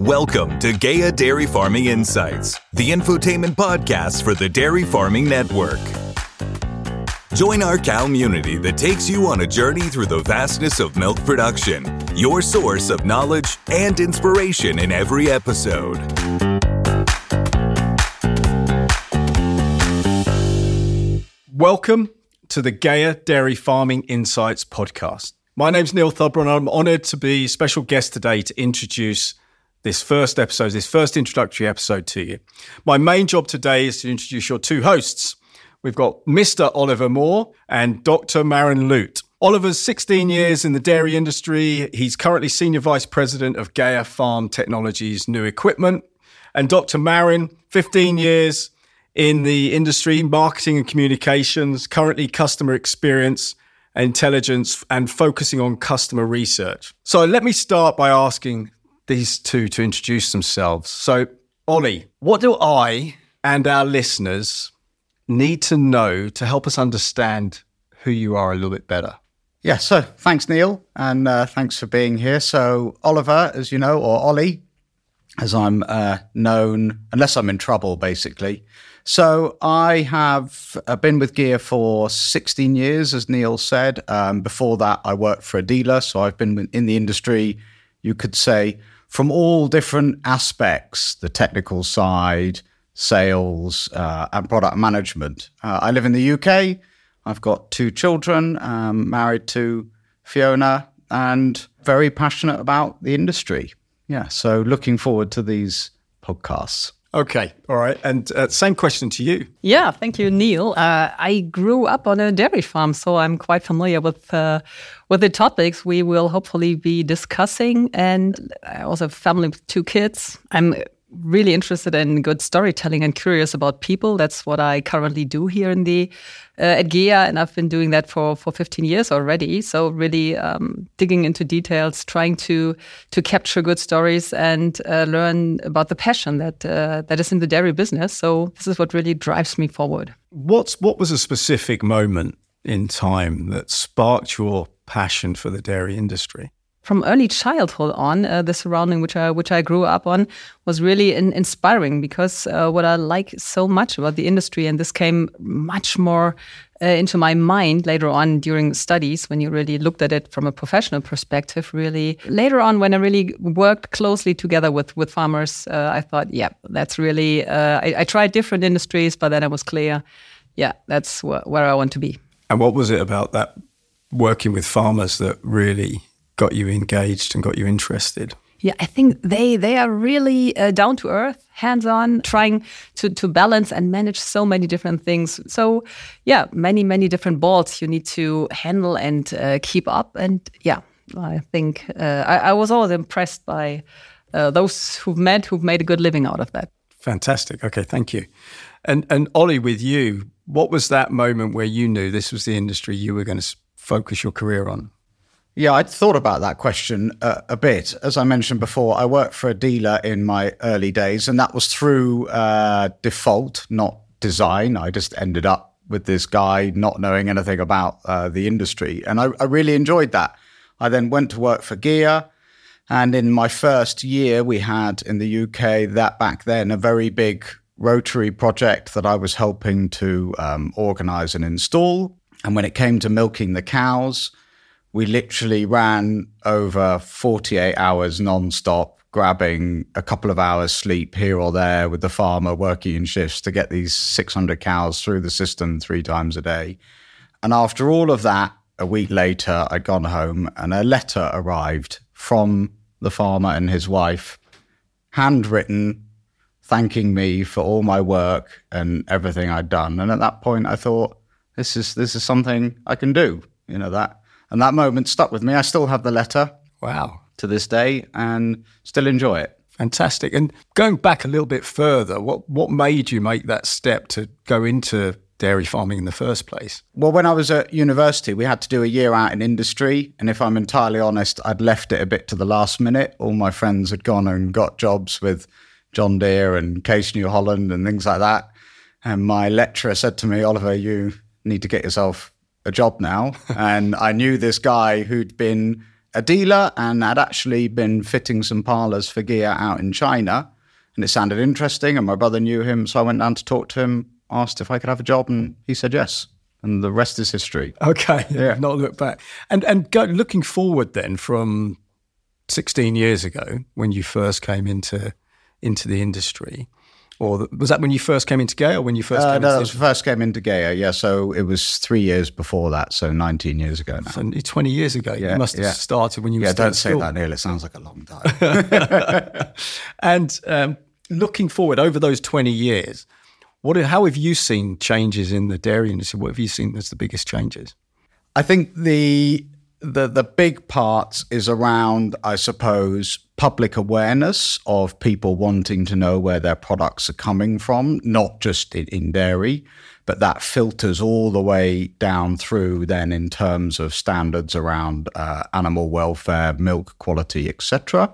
Welcome to GEA Dairy Farming Insights, the infotainment podcast for the Dairy Farming Network. Join our community that takes you on a journey through the vastness of milk production, your source of knowledge and inspiration in every episode. Welcome to the GEA Dairy Farming Insights podcast. My name's Neil Thubber, and I'm honoured to be special guest today to introduce this first episode, this first introductory episode to you. My main job today is to introduce your two hosts. We've got Mr. Oliver Moore and Dr. Marin Lute. Oliver's 16 years in the dairy industry. He's currently Senior Vice President of GEA Farm Technologies New Equipment. And Dr. Marin, 15 years in the industry, marketing and communications, currently customer experience, intelligence, and focusing on customer research. So let me start by asking these two to introduce themselves. So, Ollie, what do I and our listeners need to know to help us understand who you are a little bit better? Yeah, so thanks, Neil, and uh, thanks for being here. So, Oliver, as you know, or Ollie, as I'm uh, known, unless I'm in trouble, basically. So, I have uh, been with GEA for 16 years, as Neil said. Um, before that, I worked for a dealer. So, I've been in the industry, you could say, from all different aspects the technical side, sales, uh, and product management. Uh, I live in the UK. I've got two children, um, married to Fiona, and very passionate about the industry. Yeah, so looking forward to these podcasts. Okay, all right. And uh, same question to you. Yeah, thank you, Neil. Uh, I grew up on a dairy farm, so I'm quite familiar with uh, with the topics we will hopefully be discussing. And I also have a family with two kids. I'm really interested in good storytelling and curious about people. That's what I currently do here in the uh, at GEA, and I've been doing that for for 15 years already. So really um, digging into details, trying to to capture good stories and uh, learn about the passion that uh, that is in the dairy business. So this is what really drives me forward. What's what was a specific moment in time that sparked your passion for the dairy industry? From early childhood on, uh, the surrounding which I which I grew up on was really in, inspiring because uh, what I like so much about the industry, and this came much more uh, into my mind later on during studies when you really looked at it from a professional perspective. Really later on, when I really worked closely together with with farmers, uh, I thought, yeah, that's really. Uh, I, I, tried different industries, but then I was clear, yeah, that's wh where I want to be. And what was it about that working with farmers that really got you engaged and got you interested? Yeah, I think they they are really uh, down to earth, hands on, trying to to balance and manage so many different things. So, yeah, many many different balls you need to handle and uh, keep up. And yeah, I think uh, I, I, was always impressed by uh, those who've met who've made a good living out of that. Fantastic. Okay, thank you. And and Ollie, with you, what was that moment where you knew this was the industry you were going to focus your career on? Yeah, I'd thought about that question uh, a bit. As I mentioned before, I worked for a dealer in my early days, and that was through uh, default, not design. I just ended up with this guy not knowing anything about uh, the industry, and I, I, really enjoyed that. I then went to work for GEA, and in my first year, we had in the UK that back then a very big rotary project that I was helping to um, organize and install. And when it came to milking the cows, we literally ran over 48 hours nonstop, grabbing a couple of hours sleep here or there with the farmer working in shifts to get these 600 cows through the system three times a day. And after all of that, a week later, I'd gone home and a letter arrived from the farmer and his wife, handwritten, thanking me for all my work and everything I'd done. And at that point, I thought, this is this is something I can do. You know that and that moment stuck with me. I still have the letter. Wow. To this day and still enjoy it. Fantastic. And going back a little bit further, what, what made you make that step to go into dairy farming in the first place? Well, when I was at university, we had to do a year out in industry. And if I'm entirely honest, I'd left it a bit to the last minute. All my friends had gone and got jobs with John Deere and Case New Holland and things like that. And my lecturer said to me, Oliver, you need to get yourself a job now. and I knew this guy who'd been a dealer and had actually been fitting some parlors for GEA out in China. And it sounded interesting. And my brother knew him. So I went down to talk to him, asked if I could have a job. And he said yes. And the rest is history. Okay. Yeah. Not look back. And, and go, looking forward then from 16 years ago when you first came into, into the industry, or the, was that when you first came into GEA or when you first Uh, came no, that into was first came into GEA, yeah. So it was three years before that, so 19 years ago now. So 20 years ago, Yeah, you must have yeah. started when you were yeah, don't say school. that, Neil. It sounds like a long time. And um, looking forward over those 20 years, what, how have you seen changes in the dairy industry? What have you seen as the biggest changes? I think the the the big part is around, I suppose, public awareness of people wanting to know where their products are coming from, not just in, in dairy, but that filters all the way down through then in terms of standards around uh, animal welfare, milk quality, etc.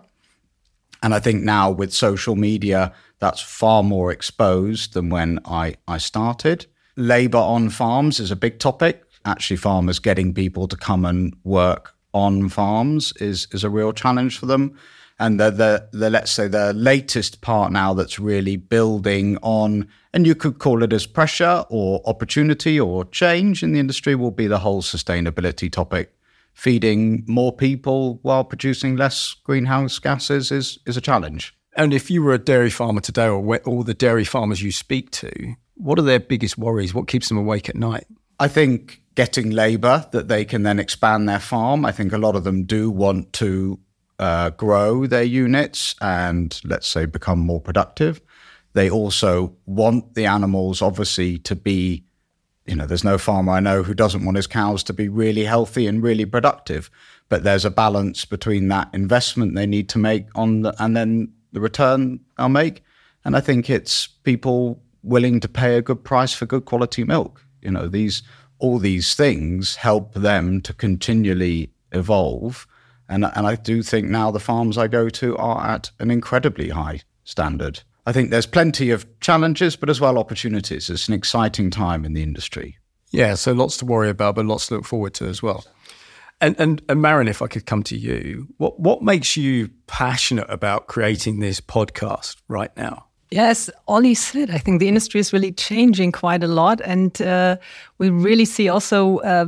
And I think now with social media, that's far more exposed than when I, I started. Labor on farms is a big topic. Actually, farmers getting people to come and work on farms is, is a real challenge for them. And the, the, the, let's say, the latest part now that's really building on, and you could call it as pressure or opportunity or change in the industry, will be the whole sustainability topic feeding more people while producing less greenhouse gases is, is a challenge. And if you were a dairy farmer today, or all the dairy farmers you speak to, what are their biggest worries? What keeps them awake at night? I think getting labour that they can then expand their farm. I think a lot of them do want to uh, grow their units and, let's say, become more productive. They also want the animals, obviously, to be you know, there's no farmer I know who doesn't want his cows to be really healthy and really productive. But there's a balance between that investment they need to make on the, and then the return they'll make. And I think it's people willing to pay a good price for good quality milk. You know, these all these things help them to continually evolve. And and I do think now the farms I go to are at an incredibly high standard. I think there's plenty of challenges, but as well opportunities. It's an exciting time in the industry. Yeah, so lots to worry about, but lots to look forward to as well. And and, and Marin, if I could come to you, what what makes you passionate about creating this podcast right now? Yes, Ollie said, I think the industry is really changing quite a lot. And uh, we really see also uh,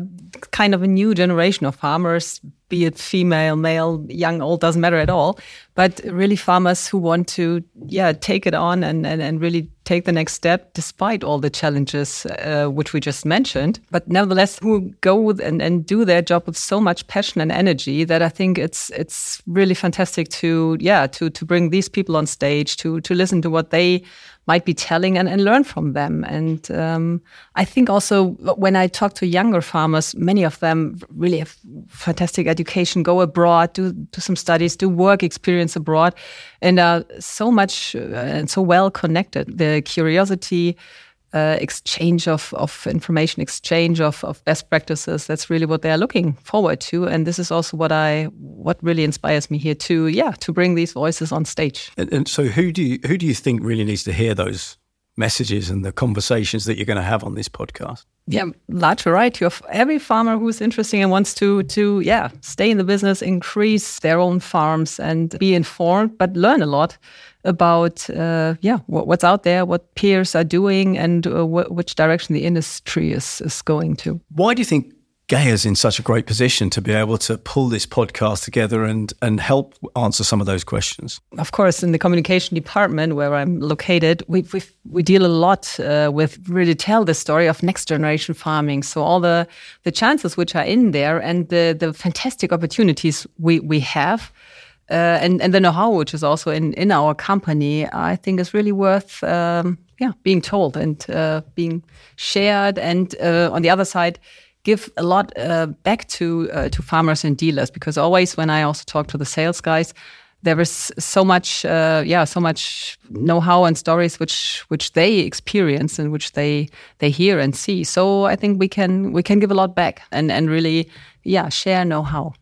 kind of a new generation of farmers, be it female, male, young, old, doesn't matter at all. But really farmers who want to, yeah, take it on and, and, and really take the next step despite all the challenges uh, which we just mentioned. But nevertheless, who go and, and do their job with so much passion and energy that I think it's it's really fantastic to yeah to to bring these people on stage to to listen to what they might be telling and, and learn from them. And um, I think also when I talk to younger farmers, many of them really have fantastic education, go abroad, do, do some studies, do work experience abroad, and are so much uh, and so well connected. The curiosity, uh, exchange of, of information, exchange of, of best practices. That's really what they are looking forward to, and this is also what I what really inspires me here to yeah to bring these voices on stage. And, and so, who do you who do you think really needs to hear those messages and the conversations that you're going to have on this podcast? Yeah, large variety of every farmer who's interested and wants to to yeah stay in the business, increase their own farms, and be informed, but learn a lot about uh, yeah what, what's out there, what peers are doing, and uh, wh- which direction the industry is is going to. Why do you think GEA's in such a great position to be able to pull this podcast together and and help answer some of those questions? Of course, in the communication department where I'm located, we we we deal a lot uh, with really tell the story of next generation farming. So all the the chances which are in there and the the fantastic opportunities we we have. Uh, and, and the know-how which is also in, in our company, I think is really worth um, yeah being told and uh, being shared. And uh, on the other side, give a lot uh, back to uh, to farmers and dealers because always when I also talk to the sales guys, there is so much uh, yeah so much know-how and stories which which they experience and which they they hear and see. So I think we can we can give a lot back and and really yeah share know-how.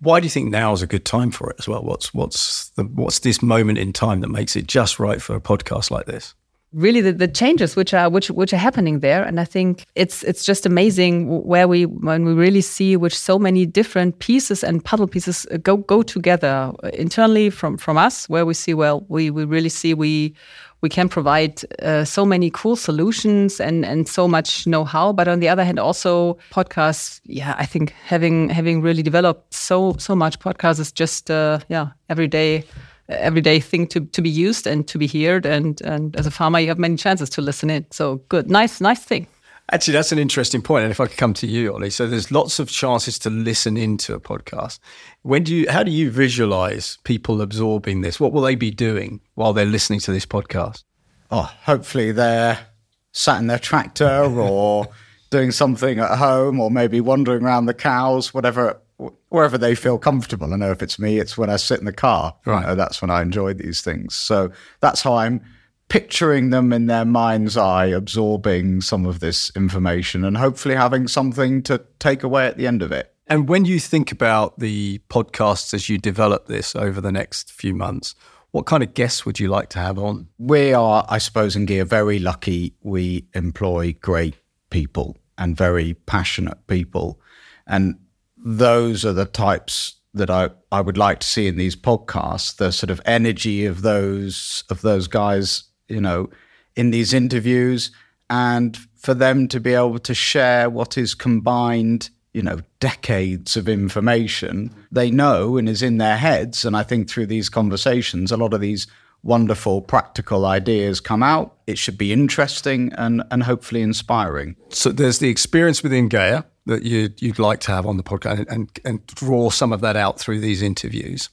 Why do you think now is a good time for it as well? What's what's the what's this moment in time that makes it just right for a podcast like this? Really the, the changes which are which which are happening there. And i think it's it's just amazing where we when we really see which so many different pieces and puzzle pieces uh, go go together internally from from us where we see well we we really see we we can provide uh, so many cool solutions and and so much know-how. But on the other hand also podcasts yeah i think having having really developed so so much podcasts is just uh, yeah every day everyday thing to, to be used and to be heard. And, and as a farmer, you have many chances to listen in. So good, nice, nice thing. Actually, that's an interesting point. And if I could come to you, Ollie, so there's lots of chances to listen into a podcast. When do you, how do you visualize people absorbing this? What will they be doing while they're listening to this podcast? Oh, hopefully they're sat in their tractor or doing something at home or maybe wandering around the cows, whatever wherever they feel comfortable. I know if it's me, it's when I sit in the car. Right. You know, that's when I enjoy these things. So that's how I'm picturing them in their mind's eye, absorbing some of this information and hopefully having something to take away at the end of it. And when you think about the podcasts as you develop this over the next few months, what kind of guests would you like to have on? We are, I suppose, in GEA very lucky. We employ great people and very passionate people. And those are the types that I, I would like to see in these podcasts, the sort of energy of those of those guys, you know, in these interviews and for them to be able to share what is combined, you know, decades of information they know and is in their heads. And I think through these conversations, a lot of these wonderful practical ideas come out. It should be interesting and, and hopefully inspiring. So there's the experience within GEA that you'd, you'd like to have on the podcast and, and, and draw some of that out through these interviews.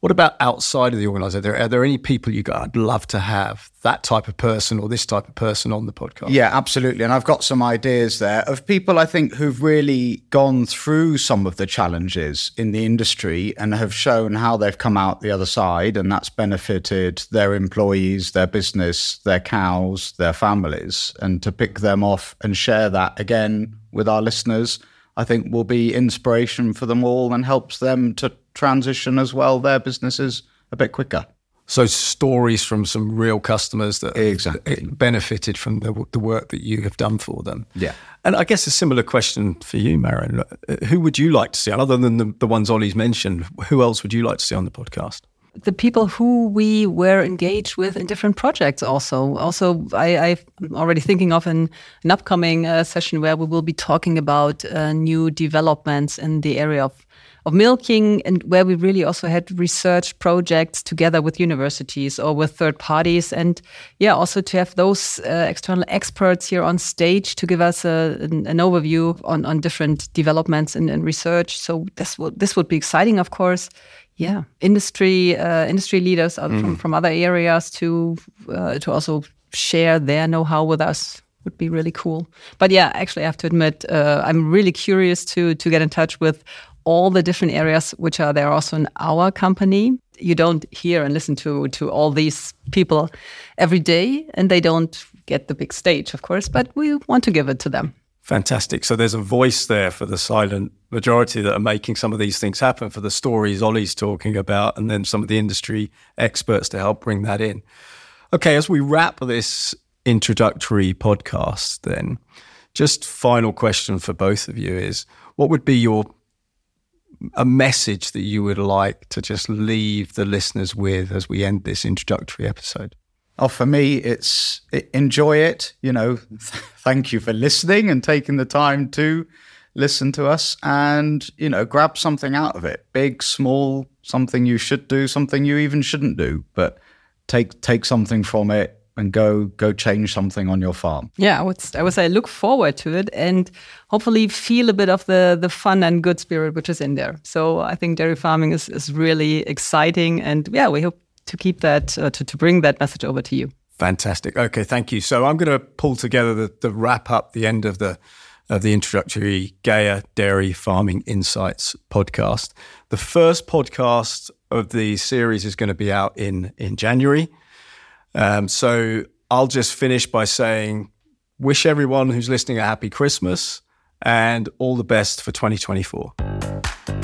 What about outside of the organisation? Are there, are there any people you go, I'd love to have that type of person or this type of person on the podcast? Yeah, absolutely. And I've got some ideas there of people I think who've really gone through some of the challenges in the industry and have shown how they've come out the other side. And that's benefited their employees, their business, their cows, their families. And to pick them off and share that again with our listeners, I think will be inspiration for them all and helps them to transition as well their businesses a bit quicker. So stories from some real customers that exactly benefited from the, the work that you have done for them. Yeah. And I guess a similar question for you, Marion. Who would you like to see, other than the, the ones Ollie's mentioned, who else would you like to see on the podcast? The people who we were engaged with in different projects also. Also I, am already thinking of an, an upcoming uh, session where we will be talking about uh, new developments in the area of of milking and where we really also had research projects together with universities or with third parties. And yeah also to have those uh, external experts here on stage to give us a, an, an, overview on, on different developments in, in research. So this would this would be exciting of course yeah. Industry uh, industry leaders mm. from, from other areas to uh, to also share their know-how with us would be really cool. But yeah actually i have to admit uh, i'm really curious to to get in touch with all the different areas which are there also in our company. You don't hear and listen to to all these people every day and they don't get the big stage of course but we want to give it to them Fantastic. So there's a voice there for the silent majority that are making some of these things happen for the stories Ollie's talking about, and then some of the industry experts to help bring that in. Okay, as we wrap this introductory podcast, then just final question for both of you is what would be your a message that you would like to just leave the listeners with as we end this introductory episode? Oh, for me, it's it, enjoy it. You know, th- thank you for listening and taking the time to listen to us, and you know, grab something out of it. Big, small, something you should do, something you even shouldn't do, but take take something from it and go go change something on your farm. Yeah, I would I would say look forward to it and hopefully feel a bit of the the fun and good spirit which is in there. So I think dairy farming is is really exciting, and yeah, we hope to keep that, uh, to, to bring that message over to you. Fantastic. Okay, thank you. So I'm going to pull together the, the wrap up, the end of the of the introductory GEA Dairy Farming Insights podcast. The first podcast of the series is going to be out in in January. Um, so I'll just finish by saying, wish everyone who's listening a happy Christmas and all the best for 2024.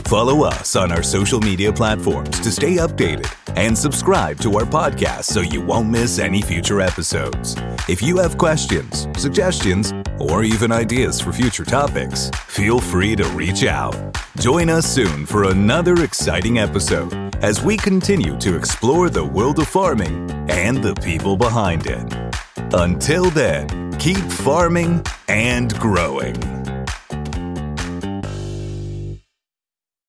Follow us on our social media platforms to stay updated and subscribe to our podcast so you won't miss any future episodes. If you have questions, suggestions, or even ideas for future topics, feel free to reach out. Join us soon for another exciting episode as we continue to explore the world of farming and the people behind it. Until then, keep farming and growing.